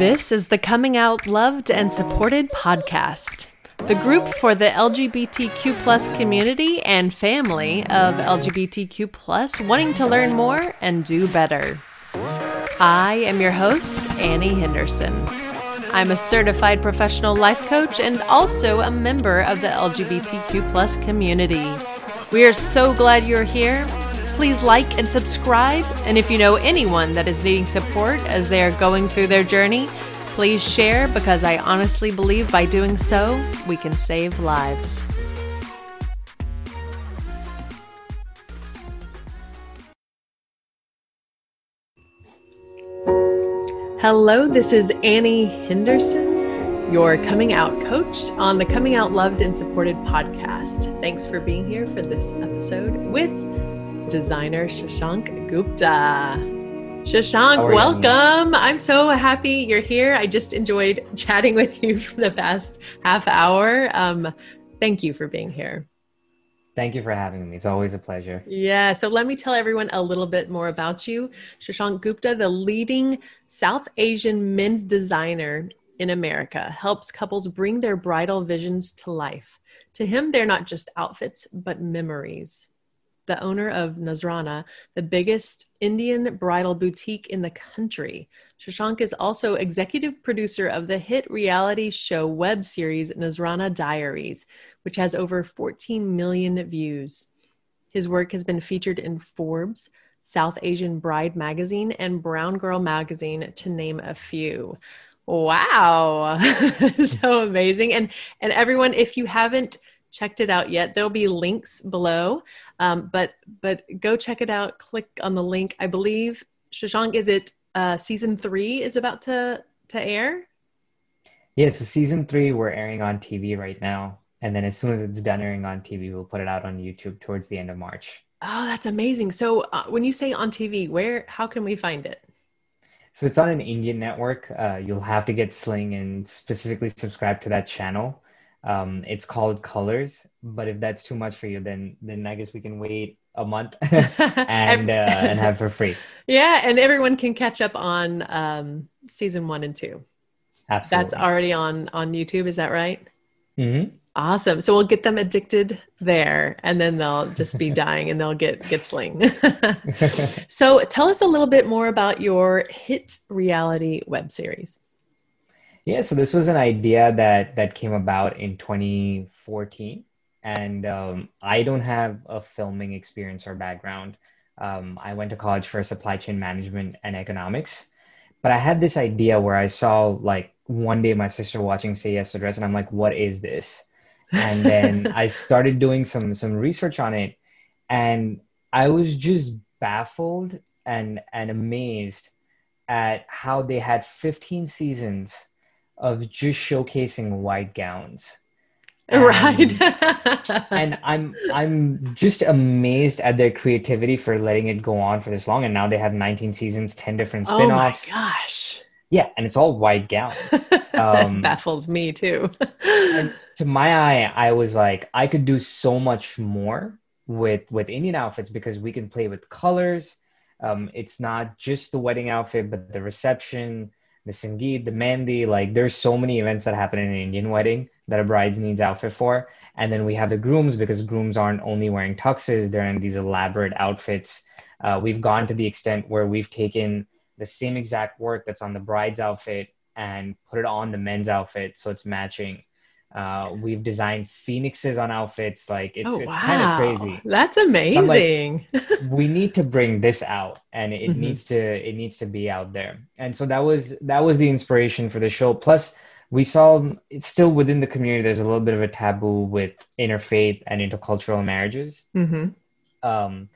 This is the Coming Out Loved and Supported podcast, the group for the LGBTQ plus community and family of LGBTQ plus wanting to learn more and do better. I am your host, Annie Henderson. I'm a certified professional life coach and also a member of the LGBTQ plus community. We are so glad you're here please like and subscribe. And if you know anyone that is needing support as they are going through their journey, please share because I honestly believe by doing so, we can save lives. Hello, this is Annie Henderson, your coming out coach on the Coming Out Loved and Supported podcast. Thanks for being here for this episode with designer Shashank Gupta. Shashank, welcome. You? I'm so happy you're here. I just enjoyed chatting with you for the past half hour. Um, thank you for being here. Thank you for having me. It's always a pleasure. Yeah. So let me tell everyone a little bit more about you. Shashank Gupta, the leading South Asian men's designer in America, helps couples bring their bridal visions to life. To him, they're not just outfits, but memories the owner of Nazranaa, the biggest Indian bridal boutique in the country. Shashank is also executive producer of the hit reality show web series Nazranaa Diaries, which has over 14 million views. His work has been featured in Forbes, South Asian Bride magazine, and Brown Girl magazine, to name a few. Wow, so amazing! And and everyone, if you haven't checked it out yet, there'll be links below. Um, but but go check it out. Click on the link. I believe Shashank, is it uh, season three is about to to air? Yeah, so season three we're airing on TV right now, and then as soon as it's done airing on TV, we'll put it out on YouTube towards the end of March. Oh, that's amazing! So uh, when you say on TV, where how can we find it? So it's on an Indian network. Uh, you'll have to get Sling and specifically subscribe to that channel. Um, it's called Colors, but if that's too much for you, then then I guess we can wait a month and uh, and have for free. Yeah, and everyone can catch up on um, season one and two. Absolutely, that's already on on YouTube. Is that right? Mm-hmm. Awesome. So we'll get them addicted there, and then they'll just be dying, and they'll get get sling. so tell us a little bit more about your hit reality web series. Yeah, so this was an idea that that came about in 2014, and um, I don't have a filming experience or background. Um, I went to college for supply chain management and economics, but I had this idea where I saw like one day my sister watching Say Yes to Dress, and I'm like, what is this? And then I started doing some some research on it, and I was just baffled and and amazed at how they had 15 seasons of just showcasing white gowns. And, right. and I'm I'm just amazed at their creativity for letting it go on for this long. And now they have 19 seasons, 10 different spin-offs. Oh my gosh. Yeah, and it's all white gowns. Um, baffles me too. and to my eye, I was like, I could do so much more with with Indian outfits because we can play with colors. Um, it's not just the wedding outfit, but the reception, the Sangeet, the Mehndi, like there's so many events that happen in an Indian wedding that a bride needs outfit for. And then we have the grooms because grooms aren't only wearing tuxes, they're in these elaborate outfits. Uh, we've gone to the extent where we've taken the same exact work that's on the bride's outfit and put it on the men's outfit so it's matching. Uh, we've designed phoenixes on outfits. Like it's, oh, it's wow. kind of crazy. That's amazing. Like, we need to bring this out and it mm-hmm. needs to, it needs to be out there. And so that was, that was the inspiration for the show. Plus we saw it's still within the community. There's a little bit of a taboo with interfaith and intercultural marriages. Mm-hmm. Um,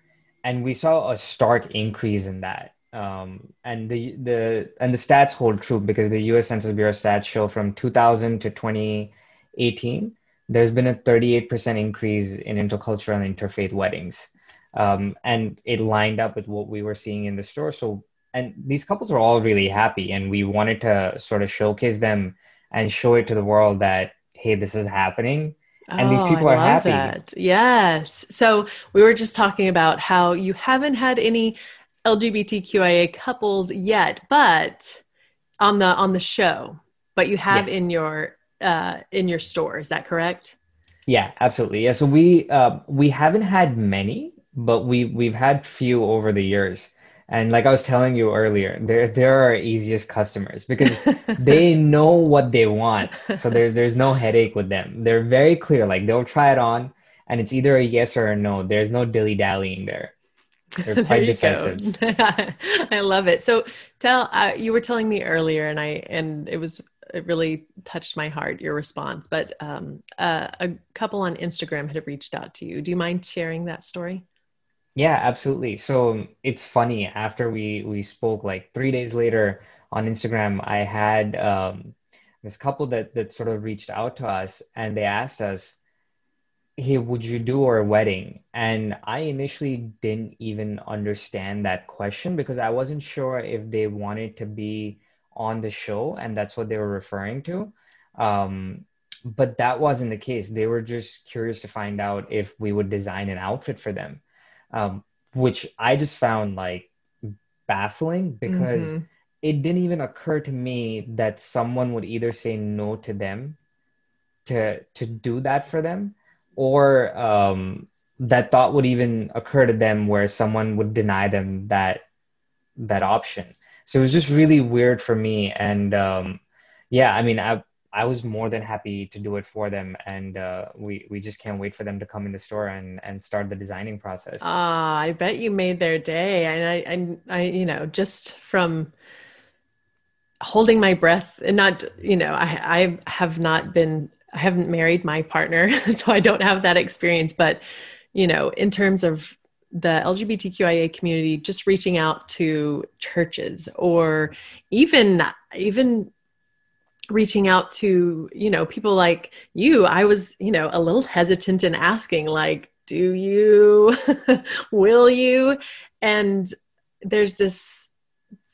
and we saw a stark increase in that. Um, and the the and the stats hold true because the U.S. Census Bureau stats show from 2000 to 20 18, there's been a 38% increase in intercultural and interfaith weddings. Um, and it lined up with what we were seeing in the store. So, and these couples were all really happy, and we wanted to sort of showcase them and show it to the world that, hey, this is happening. And oh, these people I are happy. That. Yes. So we were just talking about how you haven't had any LGBTQIA couples yet, but on the on the show, but you have Yes. in your uh, in your store. Is that correct? Yeah, absolutely. Yeah, so we uh, we haven't had many, but we we've had few over the years. And like I was telling you earlier, they're they're our easiest customers because they know what they want. So there's there's no headache with them. They're very clear. Like they'll try it on, and it's either a yes or a no. There's no dilly dallying there. They're quite decisive. I love it. So tell uh, you were telling me earlier, and I and it was it really touched my heart your response. But um, uh, a couple on Instagram had reached out to you. Do you mind sharing that story? Yeah, absolutely. So it's funny. After we we spoke, like three days later on Instagram, I had um, this couple that that sort of reached out to us, and they asked us, "Hey, would you do our wedding?" And I initially didn't even understand that question because I wasn't sure if they wanted to be on the show, and that's what they were referring to. Um, but that wasn't the case. They were just curious to find out if we would design an outfit for them um, which I just found like baffling because Mhm. it didn't even occur to me that someone would either say no to them to to do that for them or um, that thought would even occur to them where someone would deny them that that option so it was just really weird for me and um, yeah i mean i I was more than happy to do it for them, and uh, we we just can't wait for them to come in the store and and start the designing process. Ah, I bet you made their day. And I, and I, you know, just from holding my breath and not, you know, I, I have not been, I haven't married my partner, so I don't have that experience. But, you know, in terms of the LGBTQIA community, just reaching out to churches or even, even reaching out to you know people like you. I was you know a little hesitant in asking like do you will you? And there's this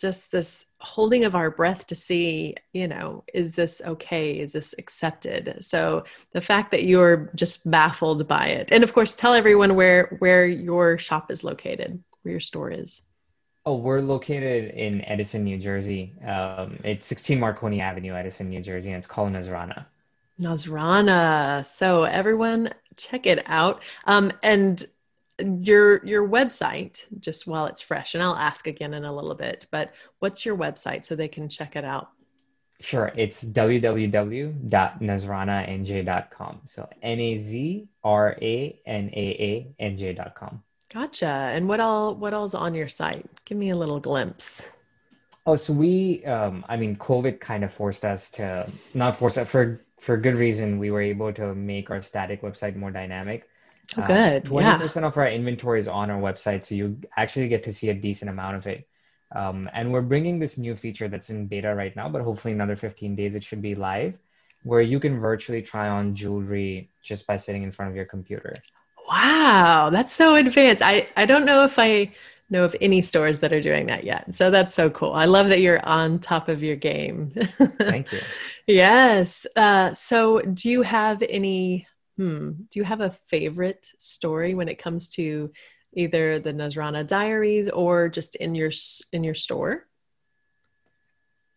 just this holding of our breath to see you know is this okay is this accepted so the fact that you're just baffled by it and of course tell everyone where where your shop is located where your store is Oh, we're located in Edison, New Jersey. Um, it's 16 Marconi Avenue, Edison, New Jersey, and it's called Nazranaa. Nazranaa. So everyone check it out. Um, and your your website, just while it's fresh, and I'll ask again in a little bit, but what's your website so they can check it out? Sure, it's www.nazranaanj.com. So N A Z R A N A A N J.com. Gotcha. And what all what all's on your site? Give me a little glimpse. Oh, so we, um, I mean, COVID kind of forced us to, not force us, for, for good reason, we were able to make our static website more dynamic. Oh, good. Twenty yeah. percent of our inventory is on our website, so you actually get to see a decent amount of it. Um, and we're bringing this new feature that's in beta right now, but hopefully another 15 days it should be live, where you can virtually try on jewelry just by sitting in front of your computer. Wow, that's so advanced. I I don't know if I know of any stores that are doing that yet. So that's so cool. I love that you're on top of your game. Thank you. yes. Uh, so do you have any? Hmm. Do you have a favorite story when it comes to either the Nazranaa Diaries or just in your in your store?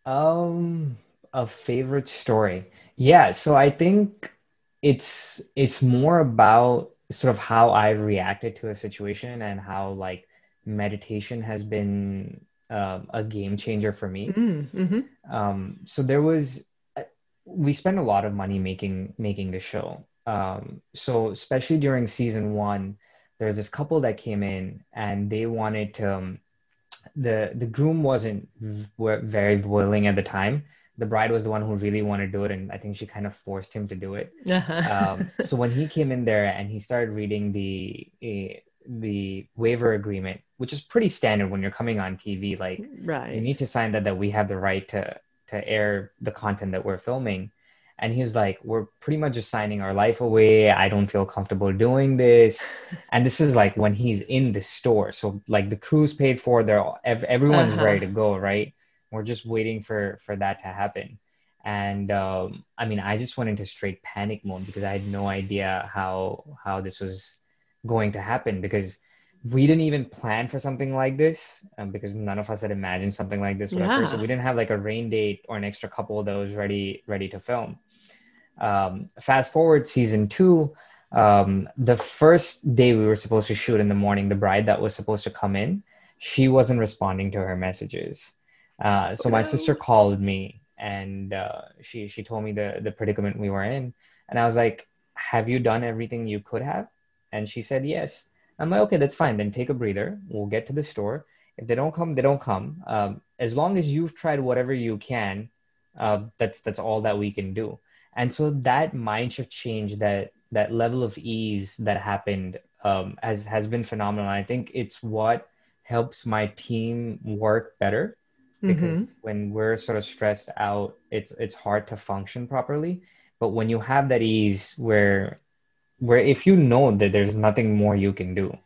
Um, a favorite story. Yeah, so I think it's it's more about sort of how I've reacted to a situation and how like meditation has been um, a game changer for me. Mm, hmm Um, so there was we spent a lot of money making making the show. Um, so especially during season one, there was this couple that came in and they wanted to. Um, the the groom wasn't v- very willing at the time. The bride was the one who really wanted to do it, and I think she kind of forced him to do it. Uh-huh. Um, so when he came in there and he started reading the the waiver agreement, which is pretty standard when you're coming on TV, like right. you need to sign that that we have the right to to air the content that we're filming and he was like we're pretty much just signing our life away. I don't feel comfortable doing this. And this is like when he's in the store. So like the crew's paid for. They're ev- everyone's Uh-huh. ready to go right? We're just waiting for for that to happen. And um, i mean i just went into straight panic mode because i had no idea how how this was going to happen because we didn't even plan for something like this um, because none of us had imagined something like this whatever. Yeah. so we didn't have like a rain date or an extra couple of those ready ready to film. Um, fast forward season two um, the first day we were supposed to shoot in the morning the bride that was supposed to come in she wasn't responding to her messages. Uh, so my sister called me and uh, she she told me the the predicament we were in. And i was like have you done everything you could have? And she said yes I'm like, okay, that's fine. Then take a breather. We'll get to the store. If they don't come, they don't come. Um, as long as you've tried whatever you can, uh, that's that's all that we can do. And so that mind shift change, that that level of ease that happened, um, has has been phenomenal. I think it's what helps my team work better because mm-hmm. when we're sort of stressed out, it's it's hard to function properly. But when you have that ease, where where if you know that there's nothing more you can do,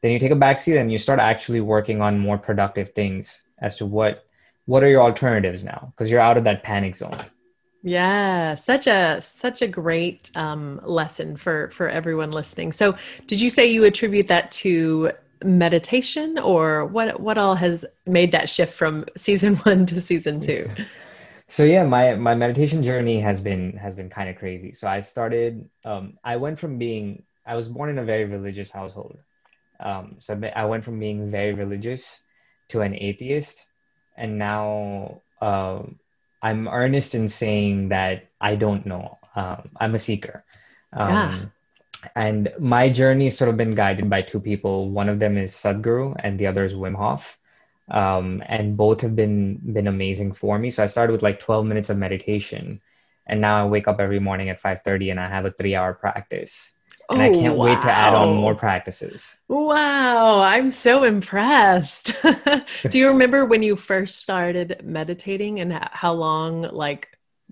then you take a backseat and you start actually working on more productive things as to what what are your alternatives now because you're out of that panic zone. Yeah, such a such a great um, lesson for for everyone listening. So, did you say you attribute that to meditation, or what? What all has made that shift from season one to season two? So yeah my my meditation journey has been has been kind of crazy. So i started um, i went from being i was born in a very religious household. Um, so i went from being very religious to an atheist and now uh, i'm earnest in saying that i don't know. Um, i'm a seeker. Um, yeah. and my journey has sort of been guided by two people. One of them is sadhguru and the other is wim hof um, and both have been been amazing for me. So I started with like 12 minutes of meditation, and now I wake up every morning at 5:30 and I have a three-hour practice. And oh, I can't wow. wait to add on more practices. Wow, I'm so impressed. Do you remember when you first started meditating and how long like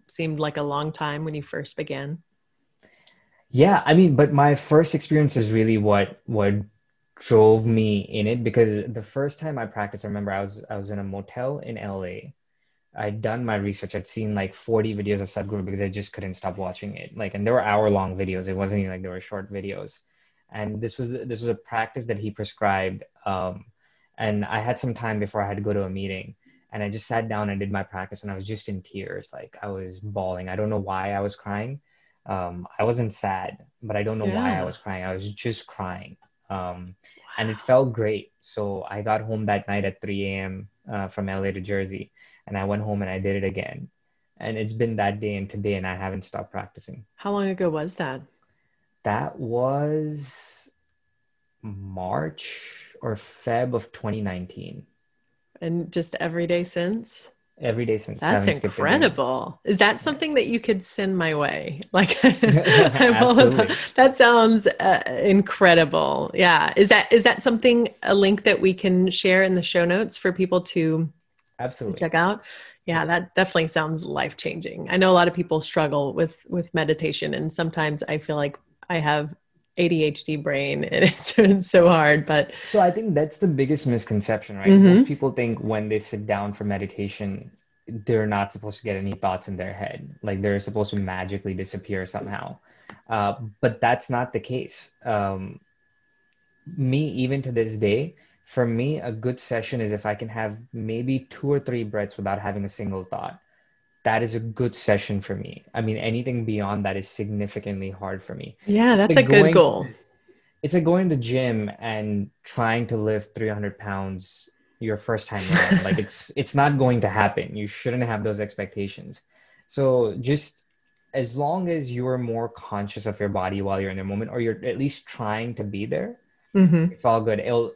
seemed like a long time when you first began? Yeah, I mean, but my first experience is really what what drove me in it because the first time I practiced, I remember I was I was in a motel in LA. I'd done my research. I'd seen like 40 videos of Sadhguru because I just couldn't stop watching it. Like, and they were hour long videos. It wasn't even like they were short videos. And this was this was a practice that he prescribed. Um, and I had some time before I had to go to a meeting. And I just sat down and did my practice, and I was just in tears. Like I was bawling. I don't know why I was crying. Um, I wasn't sad, but I don't know yeah. why I was crying. I was just crying. Um, and it felt great. So I got home that night at 3 a.m. Uh, from LA to Jersey, and I went home and I did it again. And it's been that day and today, and I haven't stopped practicing. How long ago was that? That was March or Feb of 2019. And just every day since? Every day since. That's incredible. Is that something that you could send my way? Like, that sounds uh, incredible. Yeah. Is that is that something a link that we can share in the show notes for people to absolutely check out? Yeah, that definitely sounds life changing. I know a lot of people struggle with with meditation, and sometimes I feel like I have ADHD brain and it's, so hard. But so I think that's the biggest misconception, right? Mm-hmm. Most people think when they sit down for meditation, they're not supposed to get any thoughts in their head. Like they're supposed to magically disappear somehow. Uh, but that's not the case. Um, me, even to this day, for me, a good session is if I can have maybe two or three breaths without having a single thought that is a good session for me. I mean, anything beyond that is significantly hard for me. Yeah, that's like a good goal. It's like going to the gym and trying to lift 300 pounds your first time around. like it's it's not going to happen. You shouldn't have those expectations. So just as long as you're more conscious of your body while you're in the moment, or you're at least trying to be there, mm-hmm. it's all good. It'll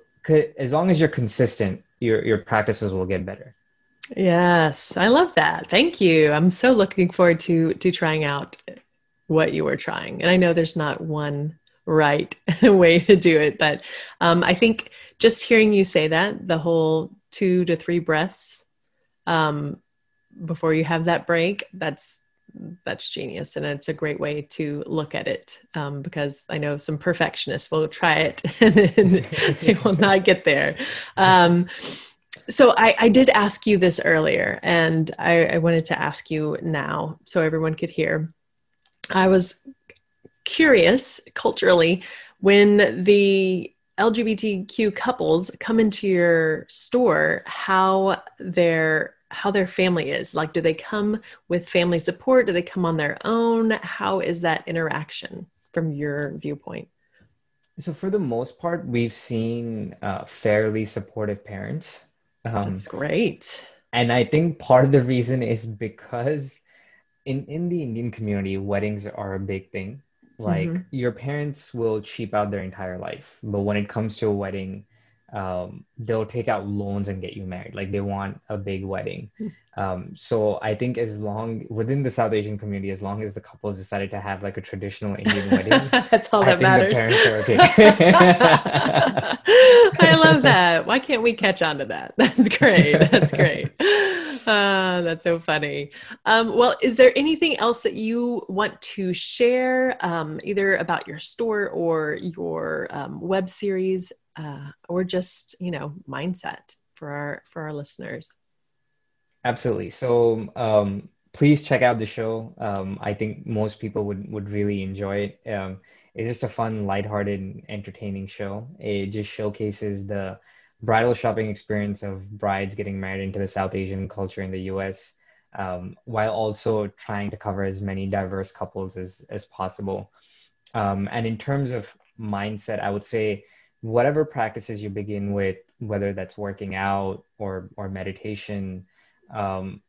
as long as you're consistent, your your practices will get better. Yes, I love that. Thank you. I'm so looking forward to to trying out what you were trying. And I know there's not one right way to do it, but um, I think just hearing you say that, the whole two to three breaths um, before you have that break, that's that's genius and it's a great way to look at it um, because i know some perfectionists will try it and they will not get there um, so I, I, did ask you this earlier, and I, I, wanted to ask you now so everyone could hear. I was curious culturally when the LGBTQ couples come into your store, how their how their family is. Like, do they come with family support? Do they come on their own? How is that interaction from your viewpoint? So, for the most part, we've seen uh, fairly supportive parents. Um, That's great. And I think part of the reason is because in, in the Indian community, weddings are a big thing. Like, mm-hmm. your parents will cheap out their entire life. But when it comes to a wedding, um, they'll take out loans and get you married. Like they want a big wedding. Hmm. Um, so I think as long within the South Asian community, as long as the couples decided to have like a traditional Indian wedding, that's all that matters. Okay. I love that. Why can't we catch on to that? That's great. That's great. That's so funny. Um, well, is there anything else that you want to share, um, either about your store or your um, web series uh, or just you know mindset for our for our listeners? Absolutely. So um, please check out the show. Um, i think most people would would really enjoy it. Um, it's just a fun lighthearted entertaining show. It just showcases the bridal shopping experience of brides getting married into the south asian culture in the us um, while also trying to cover as many diverse couples as as possible um, and in terms of mindset i would say whatever practices you begin with, whether that's working out or or meditation, um,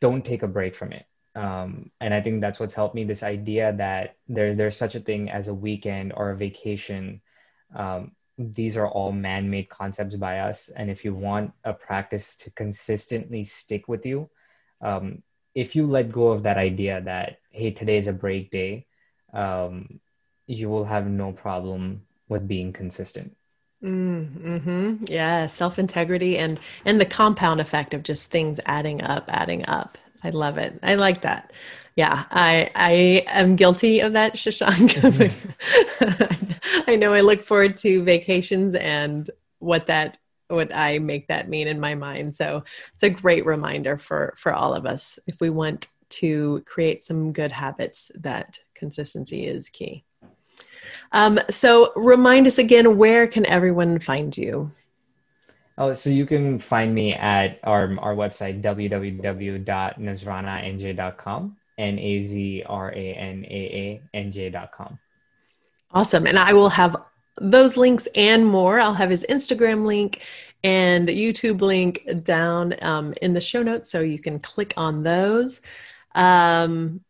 don't take a break from it. Um, and I think that's what's helped me. This idea that there's there's such a thing as a weekend or a vacation. Um, these are all man-made concepts by us, and if you want a practice to consistently stick with you, um, if you let go of that idea that hey, today is a break day, um, you will have no problem with being consistent. Mm, hmm Yeah, self integrity and and the compound effect of just things adding up, adding up. I love it. I like that. Yeah, I I am guilty of that, Shashank. I know. I look forward to vacations and what that what I make that mean in my mind. So it's a great reminder for for all of us if we want to create some good habits that consistency is key. Um, so remind us again, where can everyone find you? Oh, so you can find me at our, our website, www.nazranaanj.com, N-A-Z-R-A-N-A-A-N-J.com. Awesome. And I will have those links and more. I'll have his Instagram link and YouTube link down um, in the show notes so you can click on those. Um,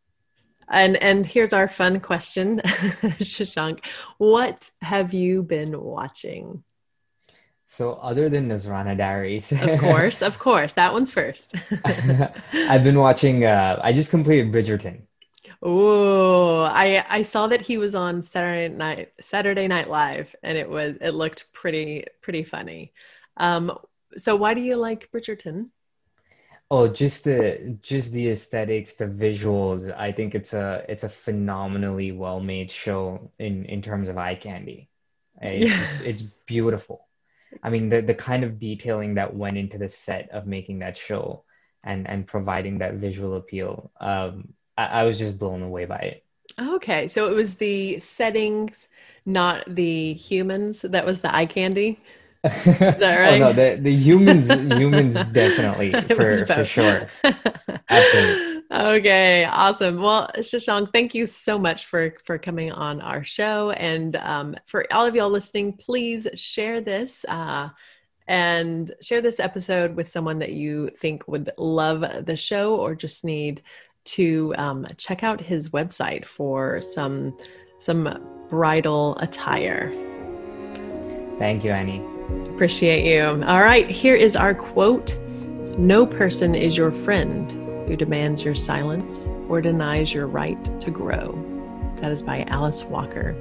and and here's our fun question, Shashank. What have you been watching? So other than Nazranaa Diaries, of course, of course, that one's first. I've been watching. Uh, I just completed Bridgerton. Oh, I I saw that he was on Saturday night Saturday Night Live, and it was it looked pretty pretty funny. Um, so why do you like Bridgerton? Oh, just the just the aesthetics, the visuals. I think it's a it's a phenomenally well made show in in terms of eye candy. It's just, it's beautiful. I mean, the the kind of detailing that went into the set of making that show and and providing that visual appeal. Um, I, I was just blown away by it. Okay, so it was the settings, not the humans. That was the eye candy. Is that right? oh no, the, the humans humans definitely for for sure. Absolutely. Okay, awesome. Well, Shashank, thank you so much for for coming on our show, and um, for all of y'all listening, please share this. Uh, and share this episode with someone that you think would love the show or just need to um, check out his website for some some bridal attire. Thank you, Annie. Appreciate you. All right, here is our quote No person is your friend who demands your silence or denies your right to grow. That is by Alice Walker.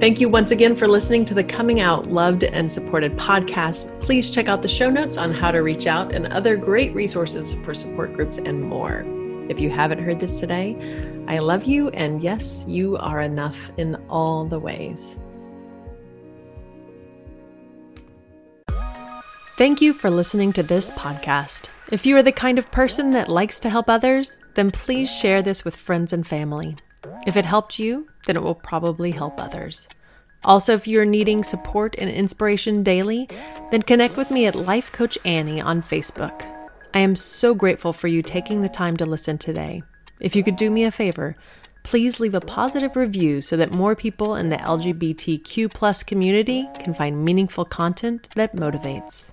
Thank you once again for listening to the Coming Out Loved and Supported podcast. Please check out the show notes on how to reach out and other great resources for support groups and more. If you haven't heard this today, I love you, and yes, you are enough in all the ways. Thank you for listening to this podcast. If you are the kind of person that likes to help others, then please share this with friends and family. If it helped you, then it will probably help others. Also, if you're needing support and inspiration daily, then connect with me at Life Coach Annie on Facebook. I am so grateful for you taking the time to listen today. If you could do me a favor, please leave a positive review so that more people in the LGBTQ plus community can find meaningful content that motivates.